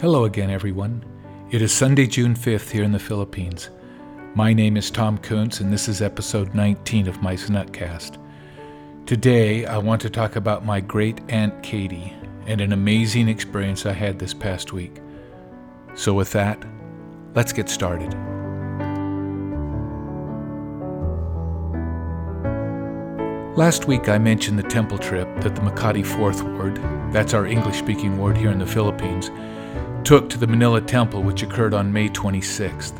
Hello again, everyone. It is Sunday, June 5th here in the Philippines. My name is Tom Kuntz, and this is episode 19 of my Snutcast. Today, I want to talk about my great Aunt Katie and an amazing experience I had this past week. So, with that, let's get started. Last week, I mentioned the temple trip that the Makati 4th Ward, that's our English speaking ward here in the Philippines, took to the Manila Temple, which occurred on May 26th.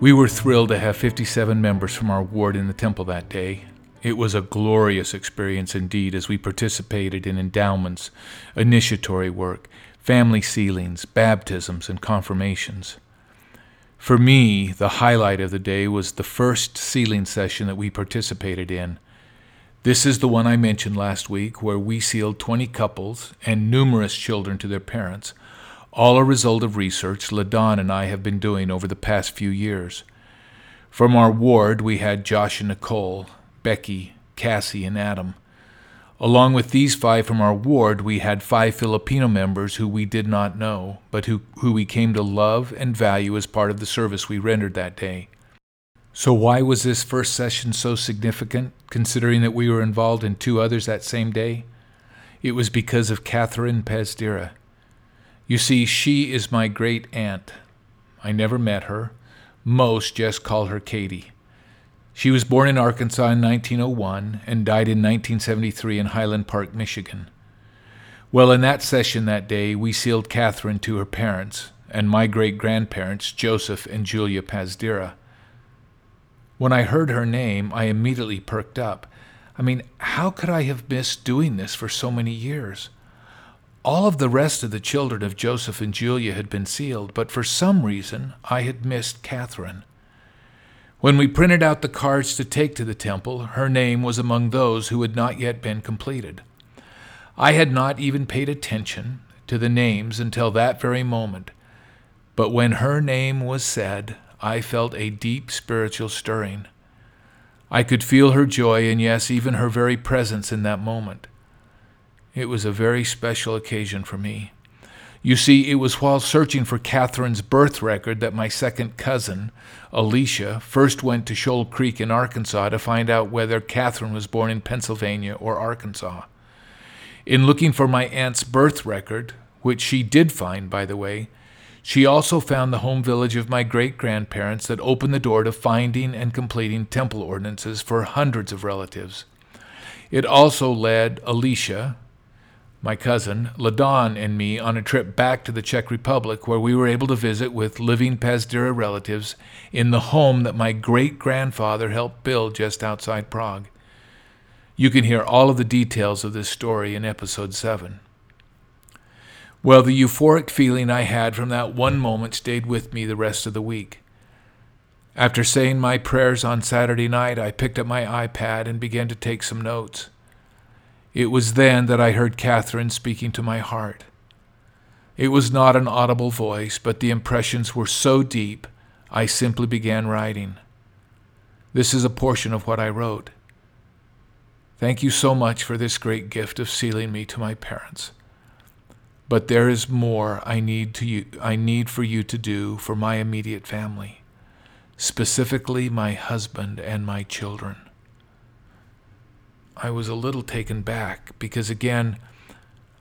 We were thrilled to have 57 members from our ward in the temple that day. It was a glorious experience indeed as we participated in endowments, initiatory work, family sealings, baptisms, and confirmations. For me, the highlight of the day was the first sealing session that we participated in. This is the one I mentioned last week, where we sealed 20 couples and numerous children to their parents all a result of research LaDon and I have been doing over the past few years. From our ward, we had Josh and Nicole, Becky, Cassie, and Adam. Along with these five from our ward, we had five Filipino members who we did not know, but who, who we came to love and value as part of the service we rendered that day. So, why was this first session so significant, considering that we were involved in two others that same day? It was because of Catherine Pazdira. You see, she is my great aunt. I never met her. Most just call her Katie. She was born in Arkansas in 1901 and died in 1973 in Highland Park, Michigan. Well, in that session that day, we sealed Catherine to her parents and my great grandparents, Joseph and Julia Pazdira. When I heard her name, I immediately perked up. I mean, how could I have missed doing this for so many years? All of the rest of the children of Joseph and Julia had been sealed, but for some reason I had missed Catherine. When we printed out the cards to take to the temple, her name was among those who had not yet been completed. I had not even paid attention to the names until that very moment, but when her name was said, I felt a deep spiritual stirring. I could feel her joy and, yes, even her very presence in that moment. It was a very special occasion for me. You see, it was while searching for Catherine's birth record that my second cousin, Alicia, first went to Shoal Creek in Arkansas to find out whether Catherine was born in Pennsylvania or Arkansas. In looking for my aunt's birth record, which she did find, by the way, she also found the home village of my great grandparents that opened the door to finding and completing temple ordinances for hundreds of relatives. It also led Alicia, my cousin, LaDon, and me on a trip back to the Czech Republic where we were able to visit with living Pazdira relatives in the home that my great grandfather helped build just outside Prague. You can hear all of the details of this story in episode 7. Well, the euphoric feeling I had from that one moment stayed with me the rest of the week. After saying my prayers on Saturday night, I picked up my iPad and began to take some notes. It was then that I heard Catherine speaking to my heart. It was not an audible voice, but the impressions were so deep, I simply began writing. This is a portion of what I wrote. Thank you so much for this great gift of sealing me to my parents. But there is more I need to you, I need for you to do for my immediate family, specifically my husband and my children. I was a little taken back because, again,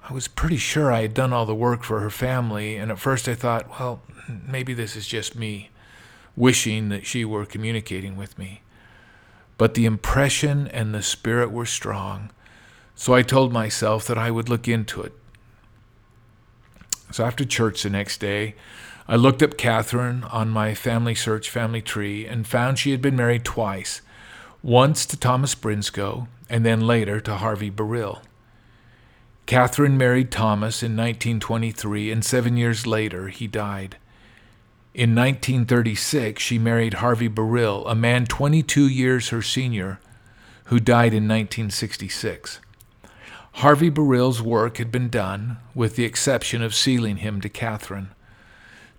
I was pretty sure I had done all the work for her family, and at first I thought, well, maybe this is just me wishing that she were communicating with me. But the impression and the spirit were strong, so I told myself that I would look into it. So after church the next day, I looked up Catherine on my family search family tree and found she had been married twice once to Thomas Brinsco and then later to Harvey Burrill. Catherine married Thomas in 1923, and seven years later he died. In 1936, she married Harvey Burrill, a man 22 years her senior, who died in 1966. Harvey Burrill's work had been done, with the exception of sealing him to Catherine.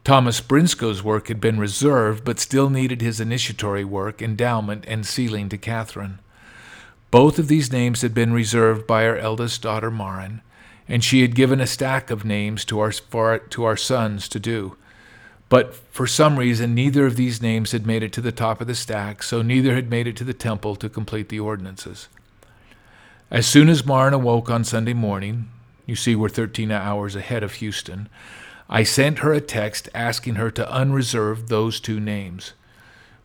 Thomas Brinsco's work had been reserved, but still needed his initiatory work, endowment, and sealing to Catherine. Both of these names had been reserved by our eldest daughter, Marin, and she had given a stack of names to our, for, to our sons to do. But for some reason, neither of these names had made it to the top of the stack, so neither had made it to the temple to complete the ordinances. As soon as Maren awoke on Sunday morning, you see we're 13 hours ahead of Houston, I sent her a text asking her to unreserve those two names.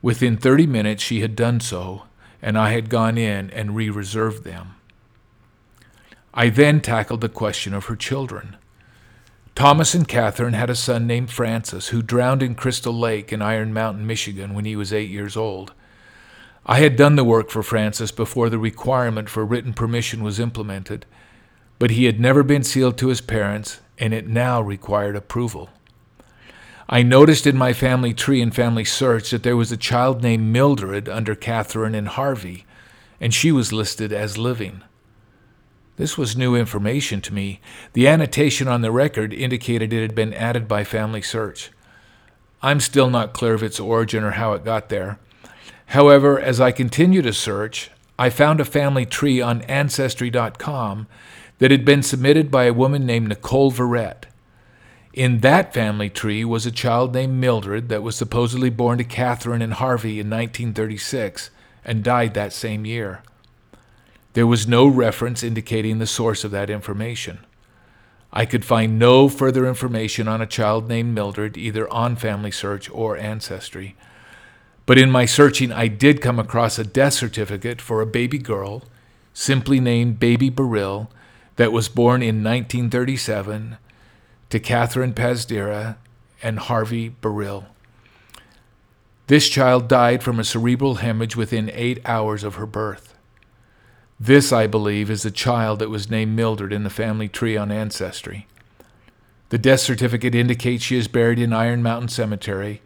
Within 30 minutes, she had done so, and I had gone in and re reserved them. I then tackled the question of her children. Thomas and Catherine had a son named Francis who drowned in Crystal Lake in Iron Mountain, Michigan when he was eight years old. I had done the work for Francis before the requirement for written permission was implemented, but he had never been sealed to his parents, and it now required approval. I noticed in my family tree and family search that there was a child named Mildred under Catherine and Harvey, and she was listed as living. This was new information to me. The annotation on the record indicated it had been added by Family Search. I'm still not clear of its origin or how it got there. However, as I continue to search, I found a family tree on Ancestry.com that had been submitted by a woman named Nicole Verrett. In that family tree was a child named Mildred that was supposedly born to Catherine and Harvey in 1936 and died that same year. There was no reference indicating the source of that information. I could find no further information on a child named Mildred either on Family Search or Ancestry. But in my searching, I did come across a death certificate for a baby girl, simply named Baby Burrill, that was born in 1937 to Catherine Pazdira and Harvey Burrill. This child died from a cerebral hemorrhage within eight hours of her birth. This, I believe, is the child that was named Mildred in the family tree on Ancestry. The death certificate indicates she is buried in Iron Mountain Cemetery,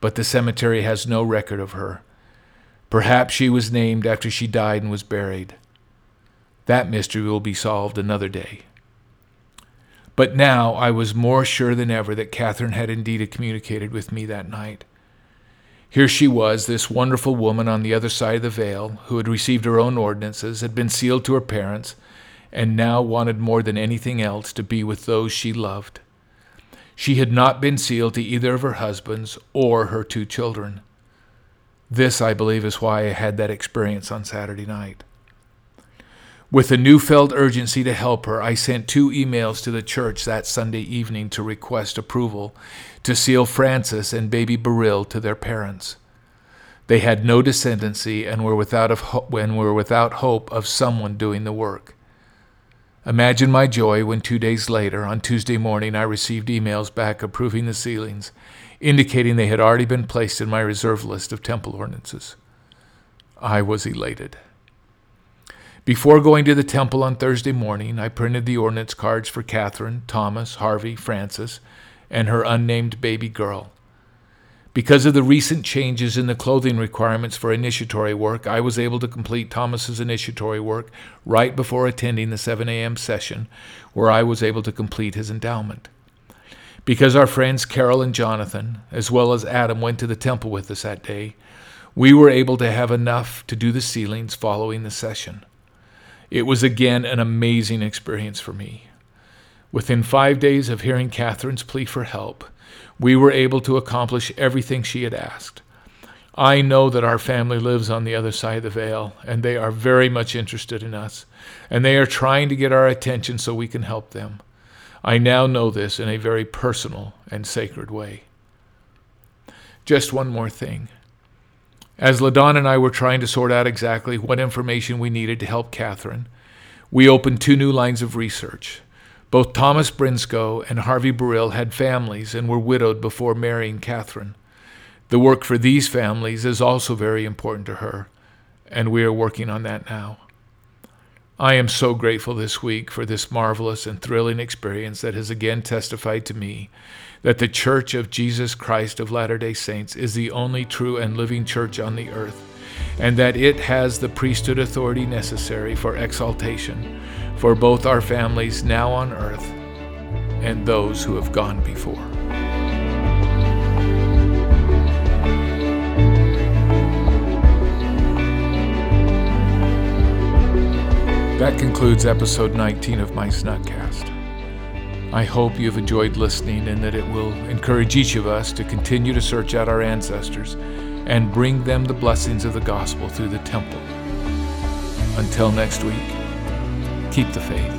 but the cemetery has no record of her. Perhaps she was named after she died and was buried. That mystery will be solved another day. But now I was more sure than ever that Catherine had indeed communicated with me that night. Here she was, this wonderful woman on the other side of the veil, who had received her own ordinances, had been sealed to her parents, and now wanted more than anything else to be with those she loved. She had not been sealed to either of her husbands or her two children. This, I believe, is why I had that experience on Saturday night. With a newfound urgency to help her, I sent two emails to the church that Sunday evening to request approval to seal Francis and baby Burrill to their parents. They had no descendancy and were without, of and were without hope of someone doing the work. Imagine my joy when two days later, on Tuesday morning, I received emails back approving the sealings, indicating they had already been placed in my reserve list of temple ordinances. I was elated. Before going to the temple on Thursday morning, I printed the ordinance cards for Catherine, Thomas, Harvey, Francis, and her unnamed baby girl. Because of the recent changes in the clothing requirements for initiatory work, I was able to complete Thomas's initiatory work right before attending the 7 a.m. session, where I was able to complete his endowment. Because our friends Carol and Jonathan, as well as Adam, went to the temple with us that day, we were able to have enough to do the sealings following the session. It was again an amazing experience for me. Within five days of hearing Catherine's plea for help, we were able to accomplish everything she had asked. I know that our family lives on the other side of the veil, and they are very much interested in us, and they are trying to get our attention so we can help them. I now know this in a very personal and sacred way. Just one more thing. As LaDon and I were trying to sort out exactly what information we needed to help Catherine, we opened two new lines of research. Both Thomas Brinsko and Harvey Burrill had families and were widowed before marrying Catherine. The work for these families is also very important to her, and we are working on that now. I am so grateful this week for this marvelous and thrilling experience that has again testified to me that the Church of Jesus Christ of Latter day Saints is the only true and living church on the earth, and that it has the priesthood authority necessary for exaltation for both our families now on earth and those who have gone before. That concludes episode 19 of my Snugcast. I hope you've enjoyed listening and that it will encourage each of us to continue to search out our ancestors and bring them the blessings of the gospel through the temple. Until next week, keep the faith.